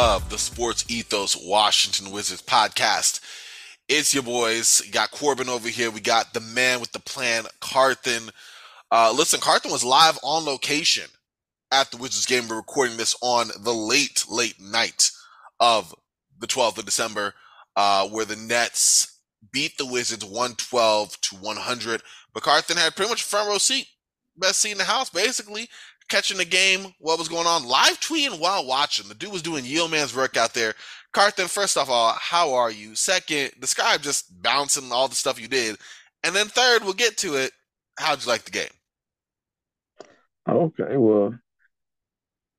of the Sports Ethos Washington Wizards podcast. It's your boys. You got Corban over here. We got the man with the plan, Carthan. Uh, listen, Carthan was live on location at the Wizards game. We're recording this on the late, late night of the 12th of December, uh, where the Nets beat the Wizards 112 to 100. But Carthan had pretty much front row seat, best seat in the house, basically catching the game, what was going on, live tweeting while watching. The dude was doing Yield Man's work out there. Carthan, first of all, how are you? Second, describe just bouncing all the stuff you did. And then third, we'll get to it. How'd you like the game? Okay, well,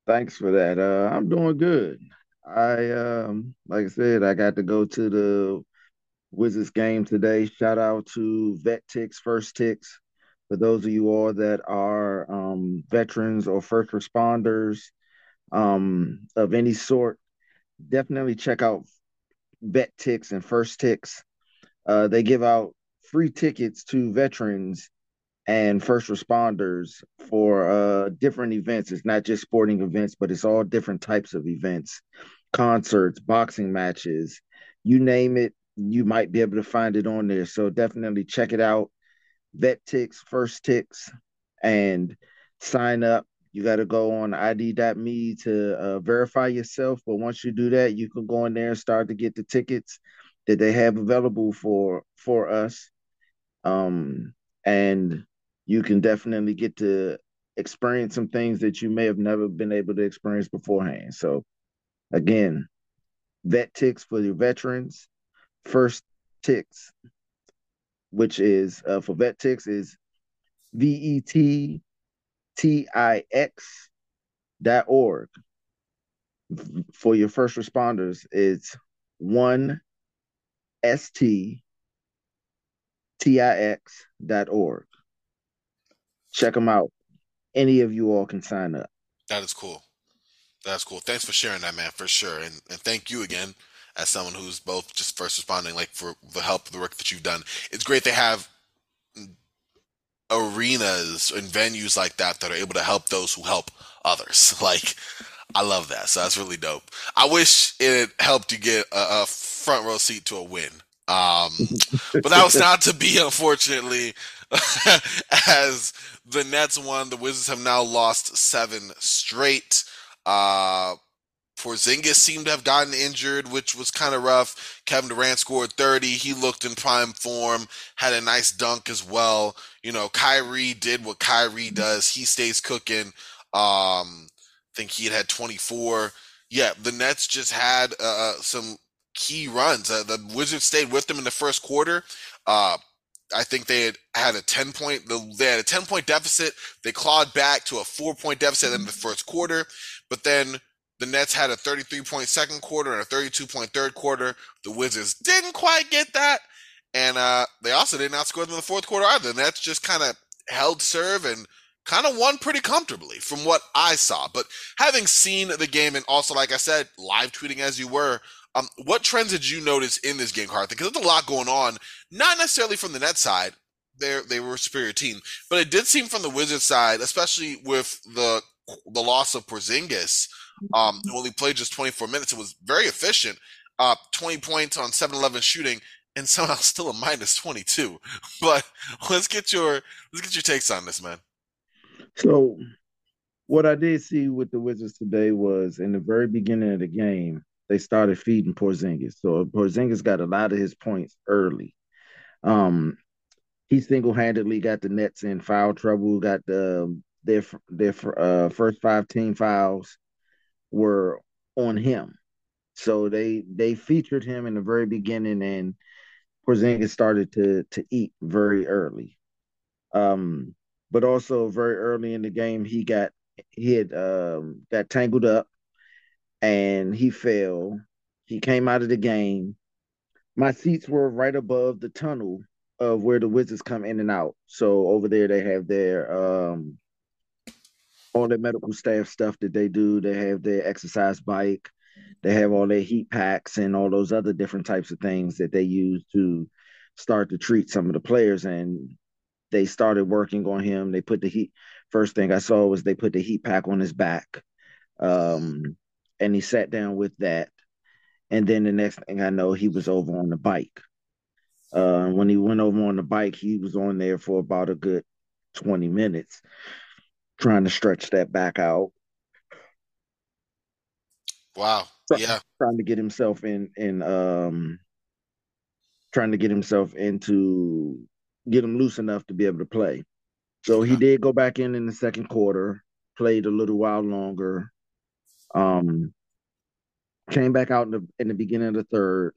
thanks for that. Uh, I'm doing good. I um, like I said, I got to go to the Wizards game today. Shout out to VetTix, First Ticks for those of you all that are um, veterans or first responders um, of any sort, definitely check out VetTix and First Ticks. Uh, they give out free tickets to veterans and first responders for uh, different events. It's not just sporting events, but it's all different types of events, concerts, boxing matches, you name it. You might be able to find it on there. So definitely check it out VetTix, first ticks, and sign up. You got to go on ID.me to uh, verify yourself. But once you do that, you can go in there and start to get the tickets that they have available for for us. Um, and you can definitely get to experience some things that you may have never been able to experience beforehand. So, again, VetTix for your veterans, first ticks which is uh, for VetTix is V E T T I X dot org. For your first responders, it's one S T T I X dot org. Check them out. Any of you all can sign up. That is cool. That's cool. Thanks for sharing that, man, for sure. And, and thank you again as someone who's both just first responding, like for the help, the work that you've done. It's great they have arenas and venues like that that are able to help those who help others. Like, I love that. So that's really dope. I wish it helped you get a, a front row seat to a win. Um, but that was not to be, unfortunately, as the Nets won. The Wizards have now lost seven straight. Uh, Porzingis seemed to have gotten injured, which was kind of rough. Kevin Durant scored 30. He looked in prime form, had a nice dunk as well. You know, Kyrie did what Kyrie does. He stays cooking. Um, I think he had had 24. Yeah, the Nets just had uh, uh, some key runs. Uh, the Wizards stayed with them in the first quarter. Uh, I think they had had a 10 point, they had a 10 point deficit. They clawed back to a four point deficit in the first quarter, but then the Nets had a 33 point second quarter and a 32 point third quarter. The Wizards didn't quite get that. And uh, they also did not score them in the fourth quarter either. The Nets just kind of held serve and kind of won pretty comfortably from what I saw. But having seen the game and also, like I said, live tweeting as you were, um, what trends did you notice in this game, Carthan? Because there's a lot going on, not necessarily from the net side. They they were a superior team, but it did seem from the Wizards side, especially with the the loss of Porzingis um, only played just 24 minutes. It was very efficient. Uh, 20 points on 7-11 shooting, and somehow still a minus 22. But let's get your let's get your takes on this, man. So, what I did see with the Wizards today was in the very beginning of the game, they started feeding Porzingis. So Porzingis got a lot of his points early. Um, he single-handedly got the Nets in foul trouble. Got the their their uh, first five team fouls were on him. So they they featured him in the very beginning, and Porzingis started to to eat very early. Um, but also very early in the game, he got he had um, got tangled up, and he fell. He came out of the game. My seats were right above the tunnel of where the Wizards come in and out. So over there, they have their um, all their medical staff stuff that they do. They have their exercise bike. They have all their heat packs and all those other different types of things that they use to start to treat some of the players. And they started working on him. They put the heat. First thing I saw was they put the heat pack on his back. Um, and he sat down with that. And then the next thing I know, he was over on the bike. Uh, when he went over on the bike, he was on there for about a good 20 minutes trying to stretch that back out. Wow. Yeah. Trying to get himself in in um trying to get himself into get him loose enough to be able to play. So he did go back in in the second quarter, played a little while longer. Um came back out in the in the beginning of the third.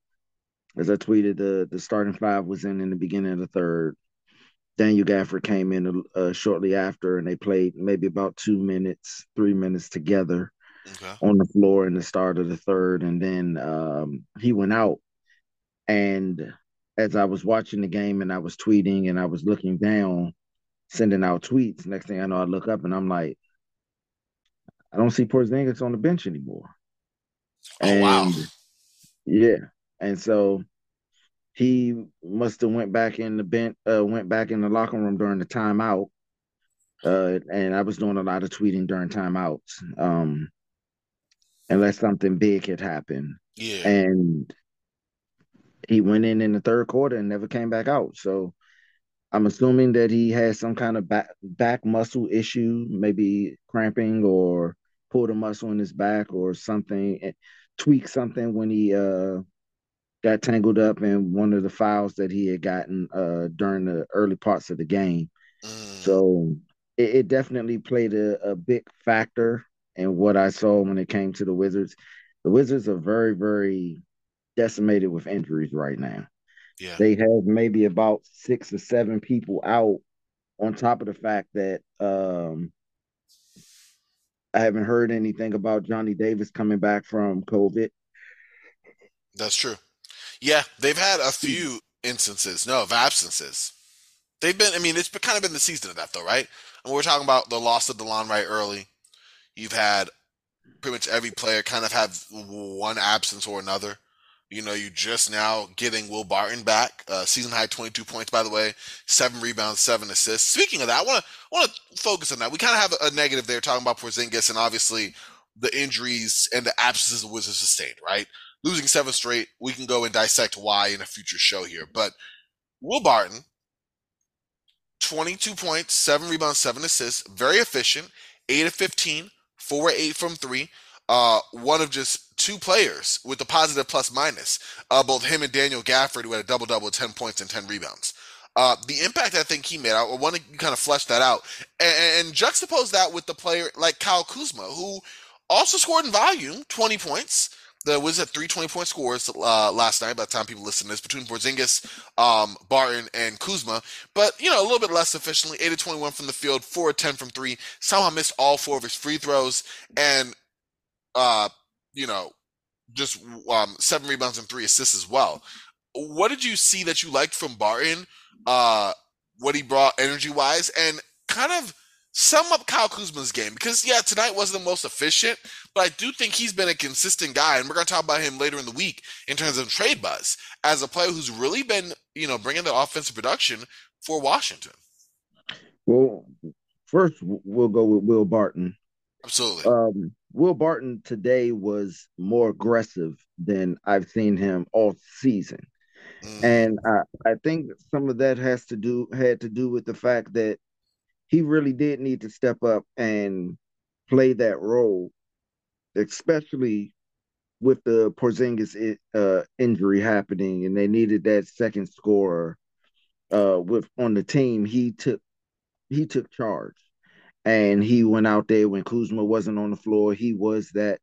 As I tweeted, the the starting five was in in the beginning of the third. Daniel Gafford came in uh, shortly after, and they played maybe about two minutes, three minutes together okay. on the floor in the start of the third, and then um, he went out. And as I was watching the game, and I was tweeting, and I was looking down, sending out tweets. Next thing I know, I look up, and I'm like, I don't see Porzingis on the bench anymore. Oh and, wow! Yeah, and so he must have went back in the bench, uh, went back in the locker room during the timeout. Uh, and I was doing a lot of tweeting during timeouts. Um, unless something big had happened. Yeah. And he went in in the third quarter and never came back out. So I'm assuming that he had some kind of back back muscle issue, maybe cramping or pulled a muscle in his back or something, eh, tweak something when he uh got tangled up in one of the fouls that he had gotten uh, during the early parts of the game. Mm. So it, it, definitely played a, a, big factor in what I saw when it came to the Wizards. The Wizards are very, very decimated with injuries right now. Yeah. They have maybe about six or seven people out on top of the fact that um, I haven't heard anything about Johnny Davis coming back from COVID. That's true. Yeah, they've had a few instances, no, of absences. They've been, I mean, it's kind of been the season of that, though, right? And we're talking about the loss of Delon Wright early. You've had pretty much every player kind of have one absence or another. You know, you just now getting Will Barton back, uh, season high 22 points, by the way, seven rebounds, seven assists. Speaking of that, I want to want to focus on that. We kind of have a negative there talking about Porzingis and obviously the injuries and the absences the Wizards sustained, right? Losing seven straight. We can go and dissect why in a future show here. But Will Barton, 22 points, seven rebounds, seven assists, very efficient, eight of 15, four or eight from three. Uh, one of just two players with the positive plus minus. Uh, both him and Daniel Gafford, who had a double double, 10 points and 10 rebounds. Uh, the impact I think he made, I want to kind of flesh that out and, and juxtapose that with the player like Kyle Kuzma, who also scored in volume, 20 points, the Wizards had three 20 point scores uh, last night by the time people listen to this between Porzingis, um, Barton, and Kuzma. But, you know, a little bit less efficiently 8 of 21 from the field, 4 of 10 from three. Somehow missed all four of his free throws. And, uh, you know, just um, seven rebounds and three assists as well. What did you see that you liked from Barton? Uh, what he brought energy wise? And kind of sum up Kyle Kuzma's game because yeah, tonight wasn't the most efficient, but I do think he's been a consistent guy, and we're going to talk about him later in the week in terms of trade buzz as a player who's really been you know bringing the offensive production for Washington. Well, first we'll go with Will Barton. Absolutely. Um, Will Barton today was more aggressive than I've seen him all season. Mm. And I, I think some of that has to do had to do with the fact that he really did need to step up and play that role, especially with the Porzingis uh, injury happening, and they needed that second scorer uh, with on the team. He took he took charge, and he went out there when Kuzma wasn't on the floor. He was that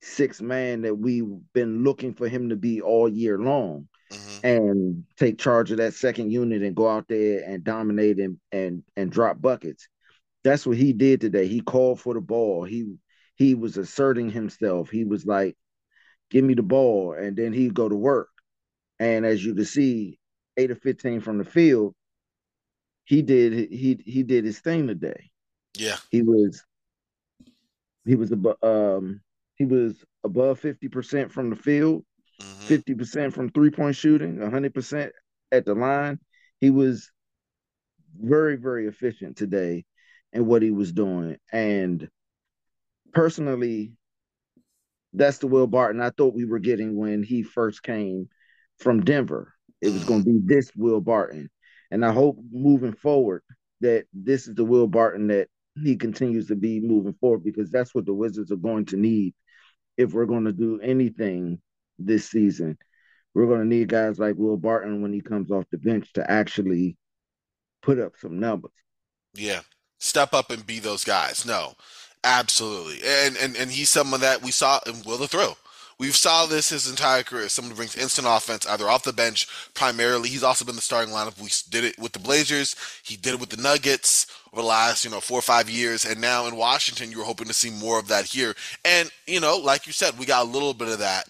six man that we've been looking for him to be all year long mm-hmm. and take charge of that second unit and go out there and dominate and and and drop buckets. That's what he did today. He called for the ball. He he was asserting himself. He was like, "Give me the ball," and then he'd go to work. And as you can see, eight of fifteen from the field, he did he he did his thing today. Yeah, he was he was above um he was above fifty percent from the field. 50 mm-hmm. percent from three point shooting, hundred percent at the line. He was very very efficient today in what he was doing, and personally, that's the Will Barton I thought we were getting when he first came from Denver. It was going to be this Will Barton. And I hope moving forward that this is the Will Barton that he continues to be moving forward because that's what the Wizards are going to need if we're going to do anything this season. We're going to need guys like Will Barton when he comes off the bench to actually put up some numbers. Yeah. Step up and be those guys. No. Absolutely. And and and he's someone that we saw in Will the Thrill. We've saw this his entire career. Someone who brings instant offense, either off the bench primarily. He's also been the starting lineup. We did it with the Blazers. He did it with the Nuggets over the last, you know, four or five years. And now in Washington, you were hoping to see more of that here. And, you know, like you said, we got a little bit of that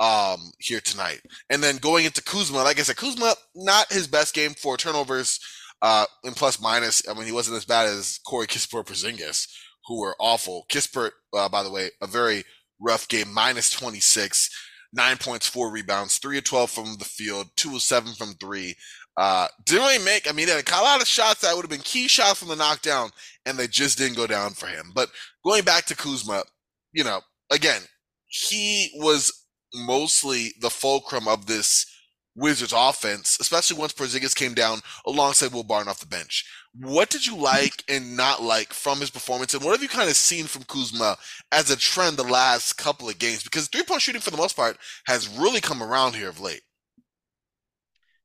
um, here tonight. And then going into Kuzma, like I said, Kuzma, not his best game for turnovers uh, in plus minus. I mean, he wasn't as bad as Corey Kispert Porzingis, who were awful. Kispert, uh, by the way, a very rough game, minus 26, nine points, four rebounds, three of 12 from the field, two of seven from three. Uh, didn't really make, I mean, a lot of shots that would have been key shots from the knockdown, and they just didn't go down for him. But going back to Kuzma, you know, again, he was mostly the fulcrum of this Wizards offense, especially once Porzingis came down alongside Will Barton off the bench. What did you like and not like from his performance, and what have you kind of seen from Kuzma as a trend the last couple of games? Because three point shooting, for the most part, has really come around here of late.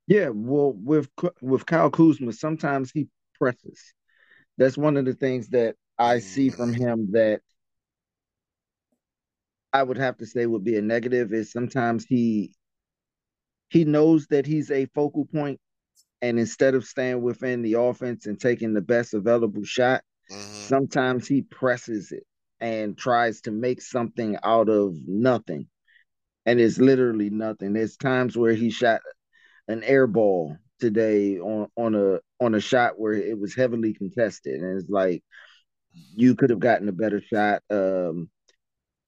Yeah, well, with with Kyle Kuzma, sometimes he presses. That's one of the things that I see from mm. him that I would have to say would be a negative is sometimes he he knows that he's a focal point and instead of staying within the offense and taking the best available shot, mm-hmm. sometimes he presses it and tries to make something out of nothing. And it's literally nothing. There's times where he shot an air ball today on on a on a shot where it was heavily contested and it's like you could have gotten a better shot um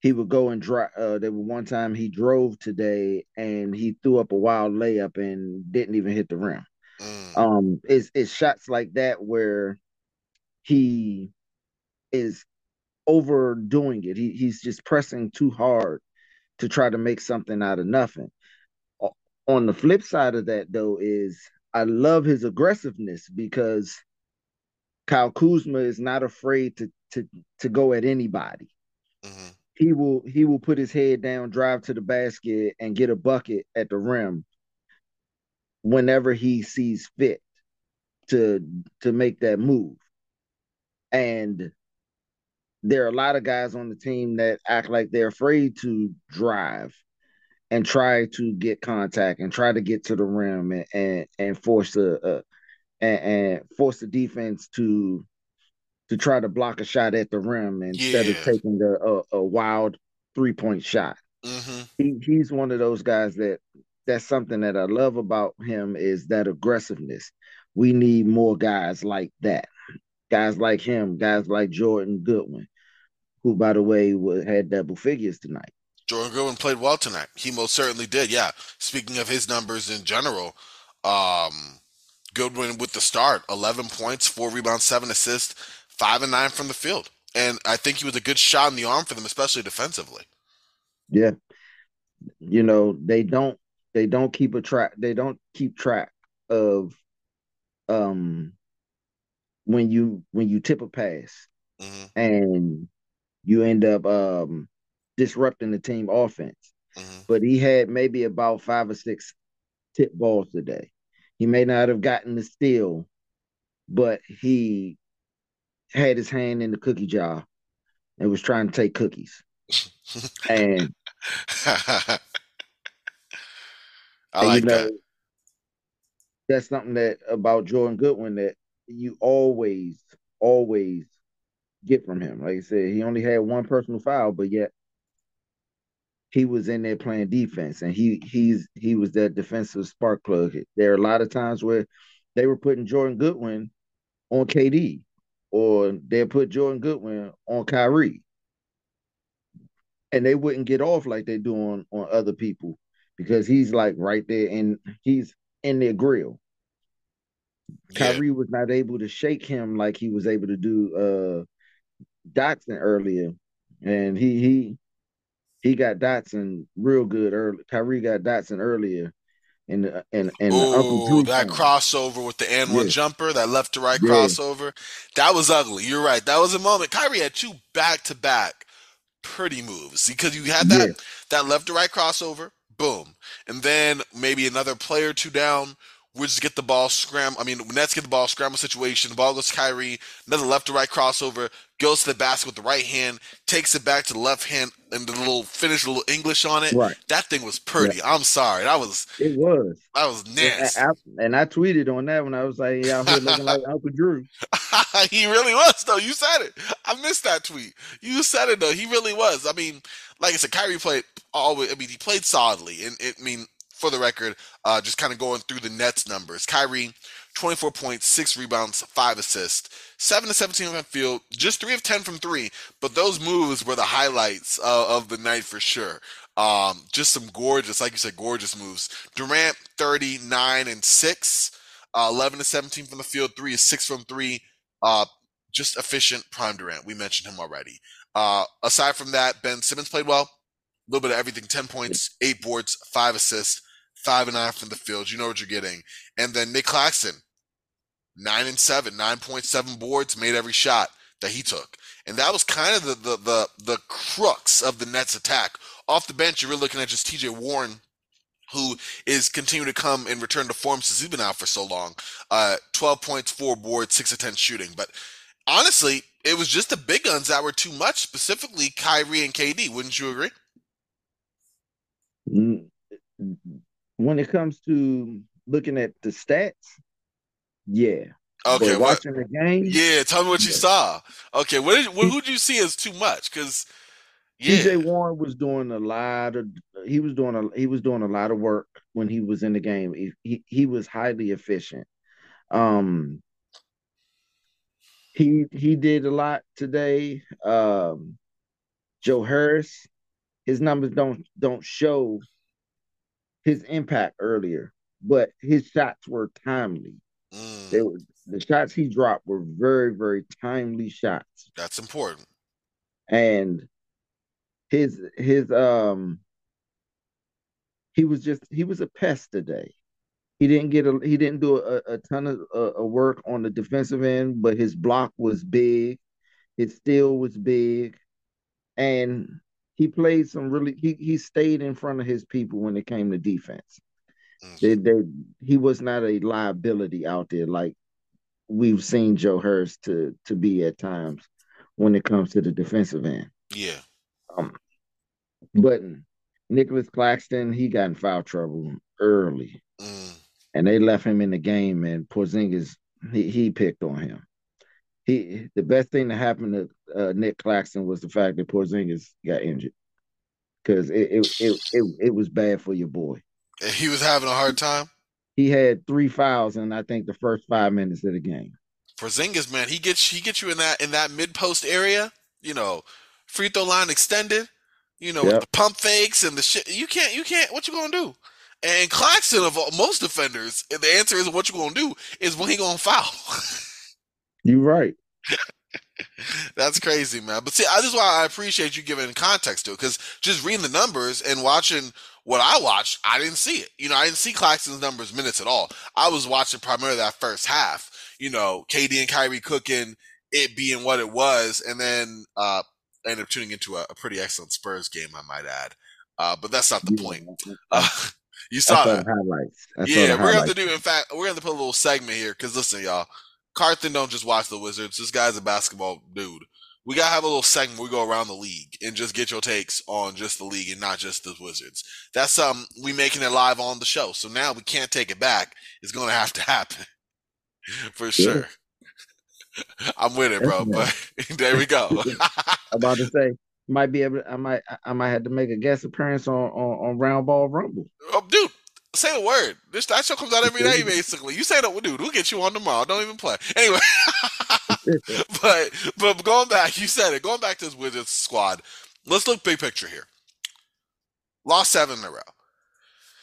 he would go and drive. Uh, there was one time he drove today and he threw up a wild layup and didn't even hit the rim. Mm. Um, it's it's shots like that where he is overdoing it. He he's just pressing too hard to try to make something out of nothing. On the flip side of that, though, is I love his aggressiveness because Kyle Kuzma is not afraid to to to go at anybody. Mm-hmm he will he will put his head down, drive to the basket, and get a bucket at the rim whenever he sees fit to to make that move. And there are a lot of guys on the team that act like they're afraid to drive and try to get contact and try to get to the rim and and, and force the and, and force the defense to to try to block a shot at the rim instead yeah. of taking a, a, a wild three point shot. Mm-hmm. He, he's one of those guys that that's something that I love about him is that aggressiveness. We need more guys like that, guys like him, guys like Jordan Goodwin, who by the way had double figures tonight. Jordan Goodwin played well tonight. He most certainly did. Yeah. Speaking of his numbers in general, um, Goodwin with the start, eleven points, four rebounds, seven assists five and nine from the field. And I think he was a good shot in the arm for them, especially defensively. Yeah. You know, they don't they don't keep a track they don't keep track of um when you when you tip a pass mm-hmm. and you end up um disrupting the team offense. Mm-hmm. But he had maybe about five or six tip balls today. He may not have gotten the steal, but he had his hand in the cookie jar and was trying to take cookies. and I and, like you know, that. That's something that about Jordan Goodwin that you always, always get from him. Like I said, he only had one personal foul, but yet he was in there playing defense, and he he's he was that defensive spark plug. There are a lot of times where they were putting Jordan Goodwin on KD, or they'll put Jordan Goodwin on Kyrie. And they wouldn't get off like they do on, on other people because he's like right there and he's in their grill. Yeah. Kyrie was not able to shake him like he was able to do uh Dotson earlier. And he he he got Dotson real good early. Kyrie got Dotson earlier, Uh, and and and Uncle Drew that crossover with the and one jumper, that left to right yeah. crossover, that was ugly. You're right. That was a moment. Kyrie had two back to back pretty moves because you had that yeah. that left to right crossover, boom, and then maybe another player two down we just get the ball scram. I mean, Nets get the ball scramble situation. The ball goes to Kyrie. Another left to right crossover. Goes to the basket with the right hand. Takes it back to the left hand and the little finish, a little English on it. Right. That thing was pretty. Yeah. I'm sorry. That was. It was. That was nasty. And I, and I tweeted on that when I was like, "Yeah, I'm looking like Uncle Drew." he really was though. You said it. I missed that tweet. You said it though. He really was. I mean, like I said, Kyrie played always. I mean, he played solidly, and it, I mean, for the record, uh, just kind of going through the Nets numbers. Kyrie, 24 points, six rebounds, five assists, seven to 17 from the field, just three of 10 from three. But those moves were the highlights uh, of the night for sure. Um, just some gorgeous, like you said, gorgeous moves. Durant, 39 and six, uh, 11 to 17 from the field, three is six from three. Uh, just efficient prime Durant. We mentioned him already. Uh, aside from that, Ben Simmons played well. A little bit of everything 10 points, eight boards, five assists five and nine from the field. You know what you're getting. And then Nic Claxton, nine and seven, nine point seven boards, made every shot that he took. And that was kind of the the the, the crux of the Nets attack. Off the bench, you're really looking at just TJ Warren, who is continuing to come and return to form since he's been out for so long. Uh, 12 points, four boards, six of 10 shooting. But honestly, it was just the big guns that were too much, specifically Kyrie and KD. Wouldn't you agree? When it comes to looking at the stats, yeah. Okay, but watching what, the game. Yeah, tell me what yeah. you saw. Okay, what did what, who did you see as too much? Because yeah. TJ Warren was doing a lot of he was doing a he was doing a lot of work when he was in the game. He he, he was highly efficient. Um he he did a lot today. Um Joe Harris, his numbers don't don't show his impact earlier, but his shots were timely. Mm. They were the shots he dropped were very, very timely shots. That's important. And his his um he was just he was a pest today. He didn't get a he didn't do a, a ton of uh, work on the defensive end, but his block was big, his steal was big, and he played some really he he stayed in front of his people when it came to defense. Mm-hmm. They, they, he was not a liability out there like we've seen Joe Harris to to be at times when it comes to the defensive end. Yeah. Um, but Nicolas Claxton, he got in foul trouble early, mm. and they left him in the game. And Porzingis, he he picked on him he the best thing that happened to uh, Nic Claxton was the fact that Porzingis got injured because it it, it it it was bad for your boy. He was having a hard time. He had three fouls in I think the first five minutes of the game. Porzingis, man, he gets he gets you in that in that mid post area. You know, free throw line extended. You know, yep. the pump fakes and the shit. You can't you can't. What you gonna do? And Claxton of all, most defenders, the answer is what you gonna do is when he gonna foul. You're right. That's crazy, man. But see, I, this is why I appreciate you giving context to it because just reading the numbers and watching what I watched, I didn't see it. You know, I didn't see Claxton's numbers minutes at all. I was watching primarily that first half. You know, KD and Kyrie cooking, it being what it was, and then uh ended up tuning into a, a pretty excellent Spurs game, I might add. Uh, but that's not the point. Uh, you saw that. Highlights. yeah, we're gonna have to do. In fact, we're gonna have to put a little segment here because listen, y'all Carthan don't just watch the Wizards. This guy's a basketball dude. We gotta have a little segment we go around the league and just get your takes on just the league and not just the Wizards. That's um we making it live on the show. So now we can't take it back. It's gonna have to happen. For sure. Yeah. I'm with it, bro. But there we go. About to say might be able. To, I might. I might have to make a guest appearance on on, on Round Ball Rumble. Oh, dude, say the word. This that show comes out every day, basically. You say that, dude. We'll get you on tomorrow. Don't even play. Anyway, but but going back, you said it. Going back to this Wizards squad. Let's look big picture here. Lost seven in a row.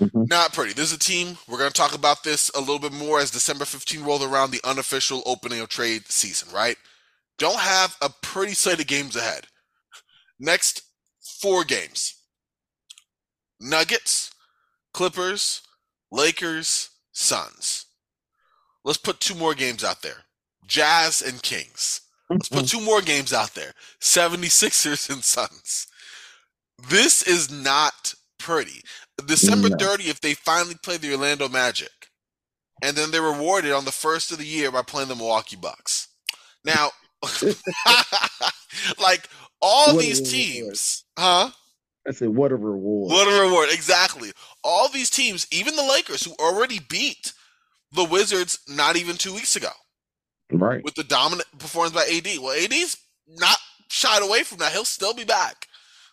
Mm-hmm. Not pretty. There's a team. We're going to talk about this a little bit more as December 15 rolled around, the unofficial opening of trade season. Right? Don't have a pretty slate of games ahead. Next four games Nuggets, Clippers, Lakers, Suns. Let's put two more games out there. Jazz and Kings. Let's put mm-hmm. two more games out there. 76ers and Suns. This is not pretty. December No. 30th, they finally play the Orlando Magic. And then they're rewarded on the first of the year by playing the Milwaukee Bucks. Now, like all What these teams, huh? I said, what a reward. What a reward. Exactly. All these teams, even the Lakers, who already beat the Wizards not even two weeks ago right. with the dominant performance by AD. Well, AD's not shied away from that. He'll still be back.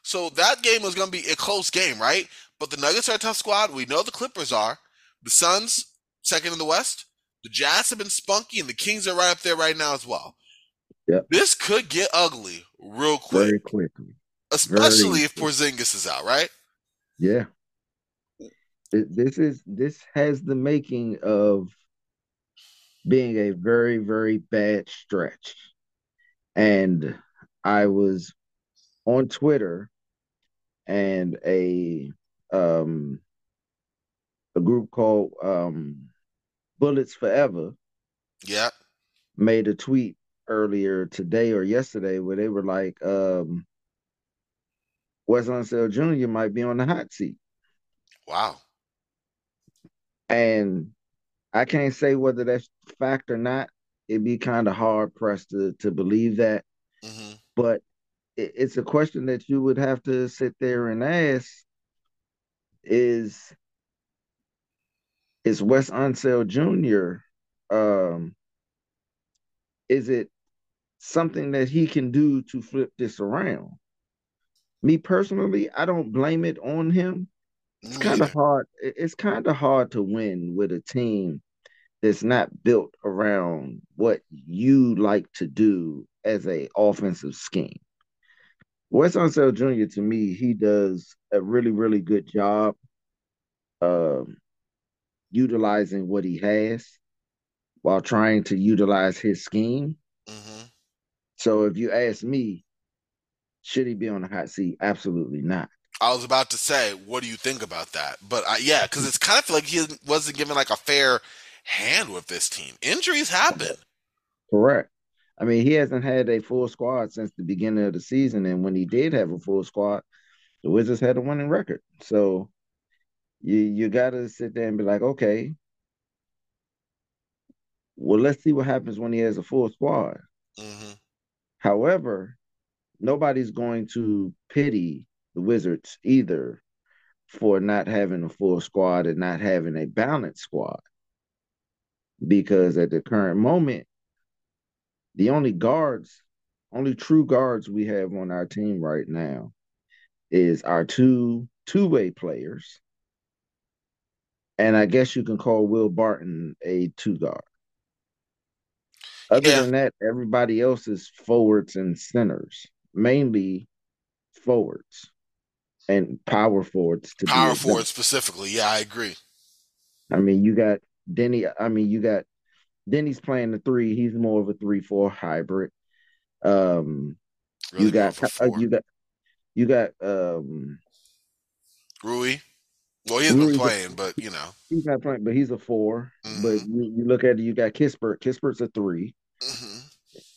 So that game was going to be a close game, right? But the Nuggets are a tough squad. We know the Clippers are. The Suns, second in the West. The Jazz have been spunky, and the Kings are right up there right now as well. Yep. This could get ugly real quick, Very quickly. Especially if quick. Porzingis is out, right? Yeah. Th- This is this has the making of being a very, very bad stretch. And I was on Twitter and a um a group called um Bullets Forever Yeah. made a tweet earlier today or yesterday where they were like, um Wes Unseld Jr. might be on the hot seat. Wow. And I can't say whether that's fact or not. It'd be kind of hard pressed to to believe that, hmm but it, it's a question that you would have to sit there and ask: Is is Wes Unseld Jr. Um, is it something that he can do to flip this around? Me personally, I don't blame it on him. It's kind of hard. It's kind of hard to win with a team that's not built around what you like to do as a offensive scheme. Wes Unseld Jr. to me, he does a really, really good job um, utilizing what he has while trying to utilize his scheme. hmm So if you ask me, should he be on the hot seat? Absolutely not. I was about to say, what do you think about that? But I, yeah, because it's kind of like he wasn't given like a fair hand with this team. Injuries happen. Correct. I mean, he hasn't had a full squad since the beginning of the season, and when he did have a full squad, the Wizards had a winning record. So you you got to sit there and be like, okay, well, let's see what happens when he has a full squad. hmm However, nobody's going to pity the Wizards either for not having a full squad and not having a balanced squad. Because at the current moment, the only guards, only true guards we have on our team right now is our two two-way players. And I guess you can call Will Barton a two guard. Other Yeah. than that, everybody else is forwards and centers, mainly forwards and power forwards to Power exact. forward specifically. Yeah, I agree. I mean, you got Deni. I mean, you got Deni's playing the three. He's more of a three-four hybrid. Um, Really you got uh, you got you got um Rui. Well, he hasn't been Rui's a- playing, but you know. he's not playing, but he's a 4 But Mhm. you, you look at it, you got Kispert. Kispert's a three hmm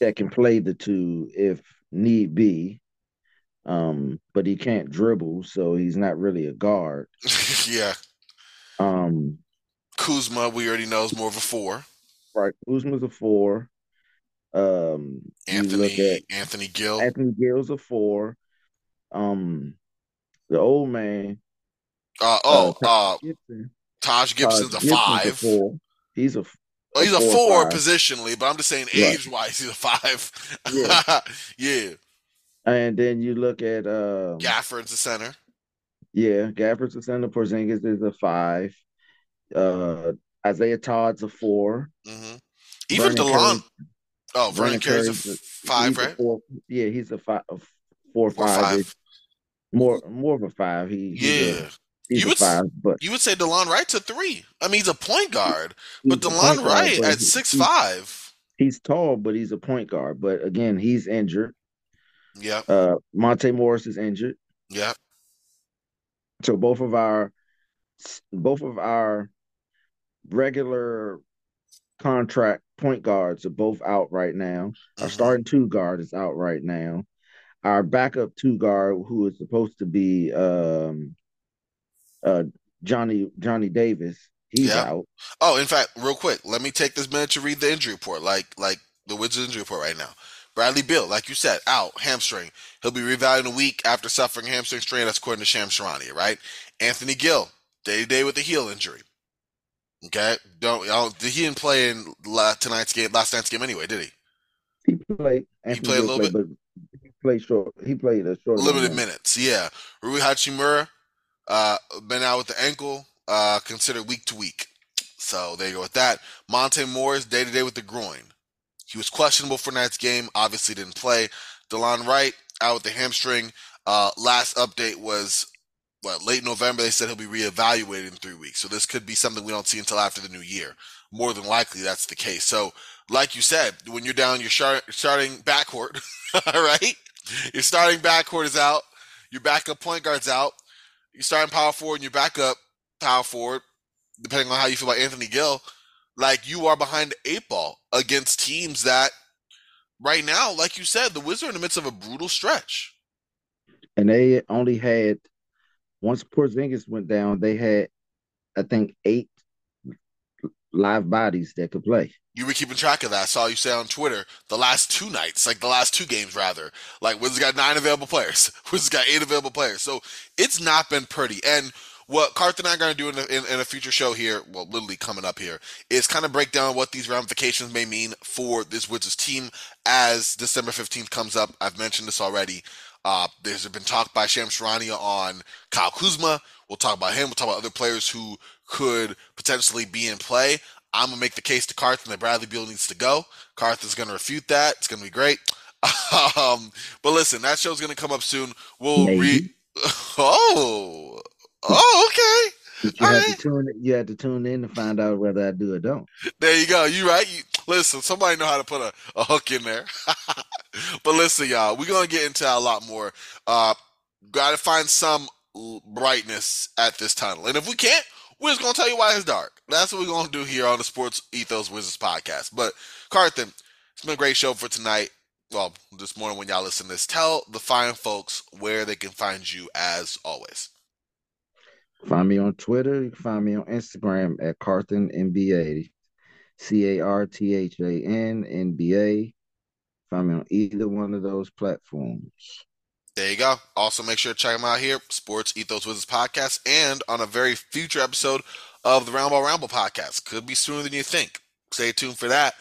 that can play the two if need be. Um, but he can't dribble, so he's not really a guard. yeah. Um, Kuzma, we already know is more of a four. right, Kuzma's a four. Um, Anthony at Anthony Gill. Anthony Gill's a four. Um, the old man, Uh, oh, uh, Taj Taj Gibson's a Gibson's five. four. He's a Well, he's a four four positionally, but I'm just saying age wise, he's a five. Yeah. yeah. and then you look at um, Gafford's a center. yeah, Gafford's a center. Porzingis is a five. Uh, Isaiah Todd's a four. hmm Even Vernon DeLon. Curry's- Oh, Vernon Carey's a five, he's a right? four- yeah, he's a five, a four, five. five. More, more of a five. He, Yeah. You would five, but You would say DeLon Wright's a three. I mean, he's a point guard, but DeLon guard, Wright but at he- six five. He's tall, but he's a point guard. But again, he's injured. Yeah, Uh, Monte Morris is injured. yeah. So both of our both of our regular contract point guards are both out right now. Our Mhm. starting two guard is out right now. Our backup two guard, who is supposed to be um, uh, Johnny Johnny Davis, he's Yeah. out. Oh, in fact, real quick, let me take this minute to read the injury report, like like the Wizards injury report right now. Bradley Beal, like you said, out hamstring. He'll be reevaluated in a week after suffering hamstring strain. That's according to Sham Charania, right? Anthony Gill, day to day with a heel injury. Okay, don't? He didn't play in la- tonight's game, last night's game anyway, did he? He played. Anthony played a little but he played short. He played a short Limited amount. minutes, yeah. Rui Hachimura, uh, been out with the ankle, uh, considered week to week. So there you go with that. Monte Morris, day to day with the groin. He was questionable for tonight's game, obviously didn't play. Delon Wright, out with the hamstring. Uh, last update was what late November. They said he'll be reevaluated in three weeks. So this could be something we don't see until after the new year. More than likely, that's the case. So, like you said, when you're down, your start, starting backcourt, all right? Your starting backcourt is out. Your backup point guard's out. Your starting power forward and your backup power forward, depending on how you feel about Anthony Gill, like you are behind the eight ball against teams that, right now, like you said, the Wizards are in the midst of a brutal stretch. And they only had once Porzingis went down, they had I think eight live bodies that could play. You were keeping track of that. I saw you say on Twitter the last two nights, like the last two games, rather. Like Wizards got nine available players. Wizards got eight available players. So it's not been pretty. And what Carth and I are going to do in a, in, in a future show here, well, literally coming up here, is kind of break down what these ramifications may mean for this Wizards team as December 15th comes up. I've mentioned this already. Uh, there's been talk by Sham Charania on Kyle Kuzma. We'll talk about him. We'll talk about other players who could potentially be in play. I'm gonna make the case to Carthan that Bradley Beal needs to go. Carthan's gonna refute that. It's gonna be great. Um, but listen, that show's gonna come up soon. We'll Maybe. read. Oh, oh, okay. You All have right. to tune you have to tune in to find out whether I do or don't. There you go. You right. You, listen, somebody know how to put a, a hook in there. but listen, y'all, we're gonna get into a lot more. Uh, gotta find some brightness at this tunnel, and if we can't, we're just gonna tell you why it's dark. That's what we're gonna do here on the Sports Ethos Wizards podcast. But Carthan, it's been a great show for tonight. Well, this morning when y'all listen to this, tell the fine folks where they can find you as always. Find me on Twitter. You can find me on Instagram at Carthan NBA. C A R T H A N N B A. Find me on either one of those platforms. There you go. Also, make sure to check them out here, Sports Ethos Wizards podcast, and on a very future episode of the Round Ball Ramble podcast. Could be sooner than you think. Stay tuned for that.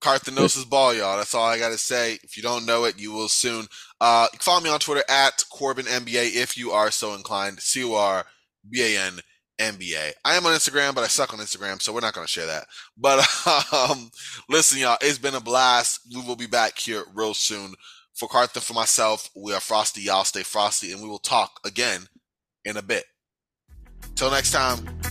Carthenosis ball, y'all. That's all I got to say. If you don't know it, you will soon. Uh, you follow me on Twitter at Corban NBA if you are so inclined. C O R B A N NBA. I am on Instagram, but I suck on Instagram, so we're not going to share that. But um, listen, y'all, it's been a blast. We will be back here real soon. For Carthan, for myself, we are Frosty. Y'all stay frosty, and we will talk again in a bit. Till next time.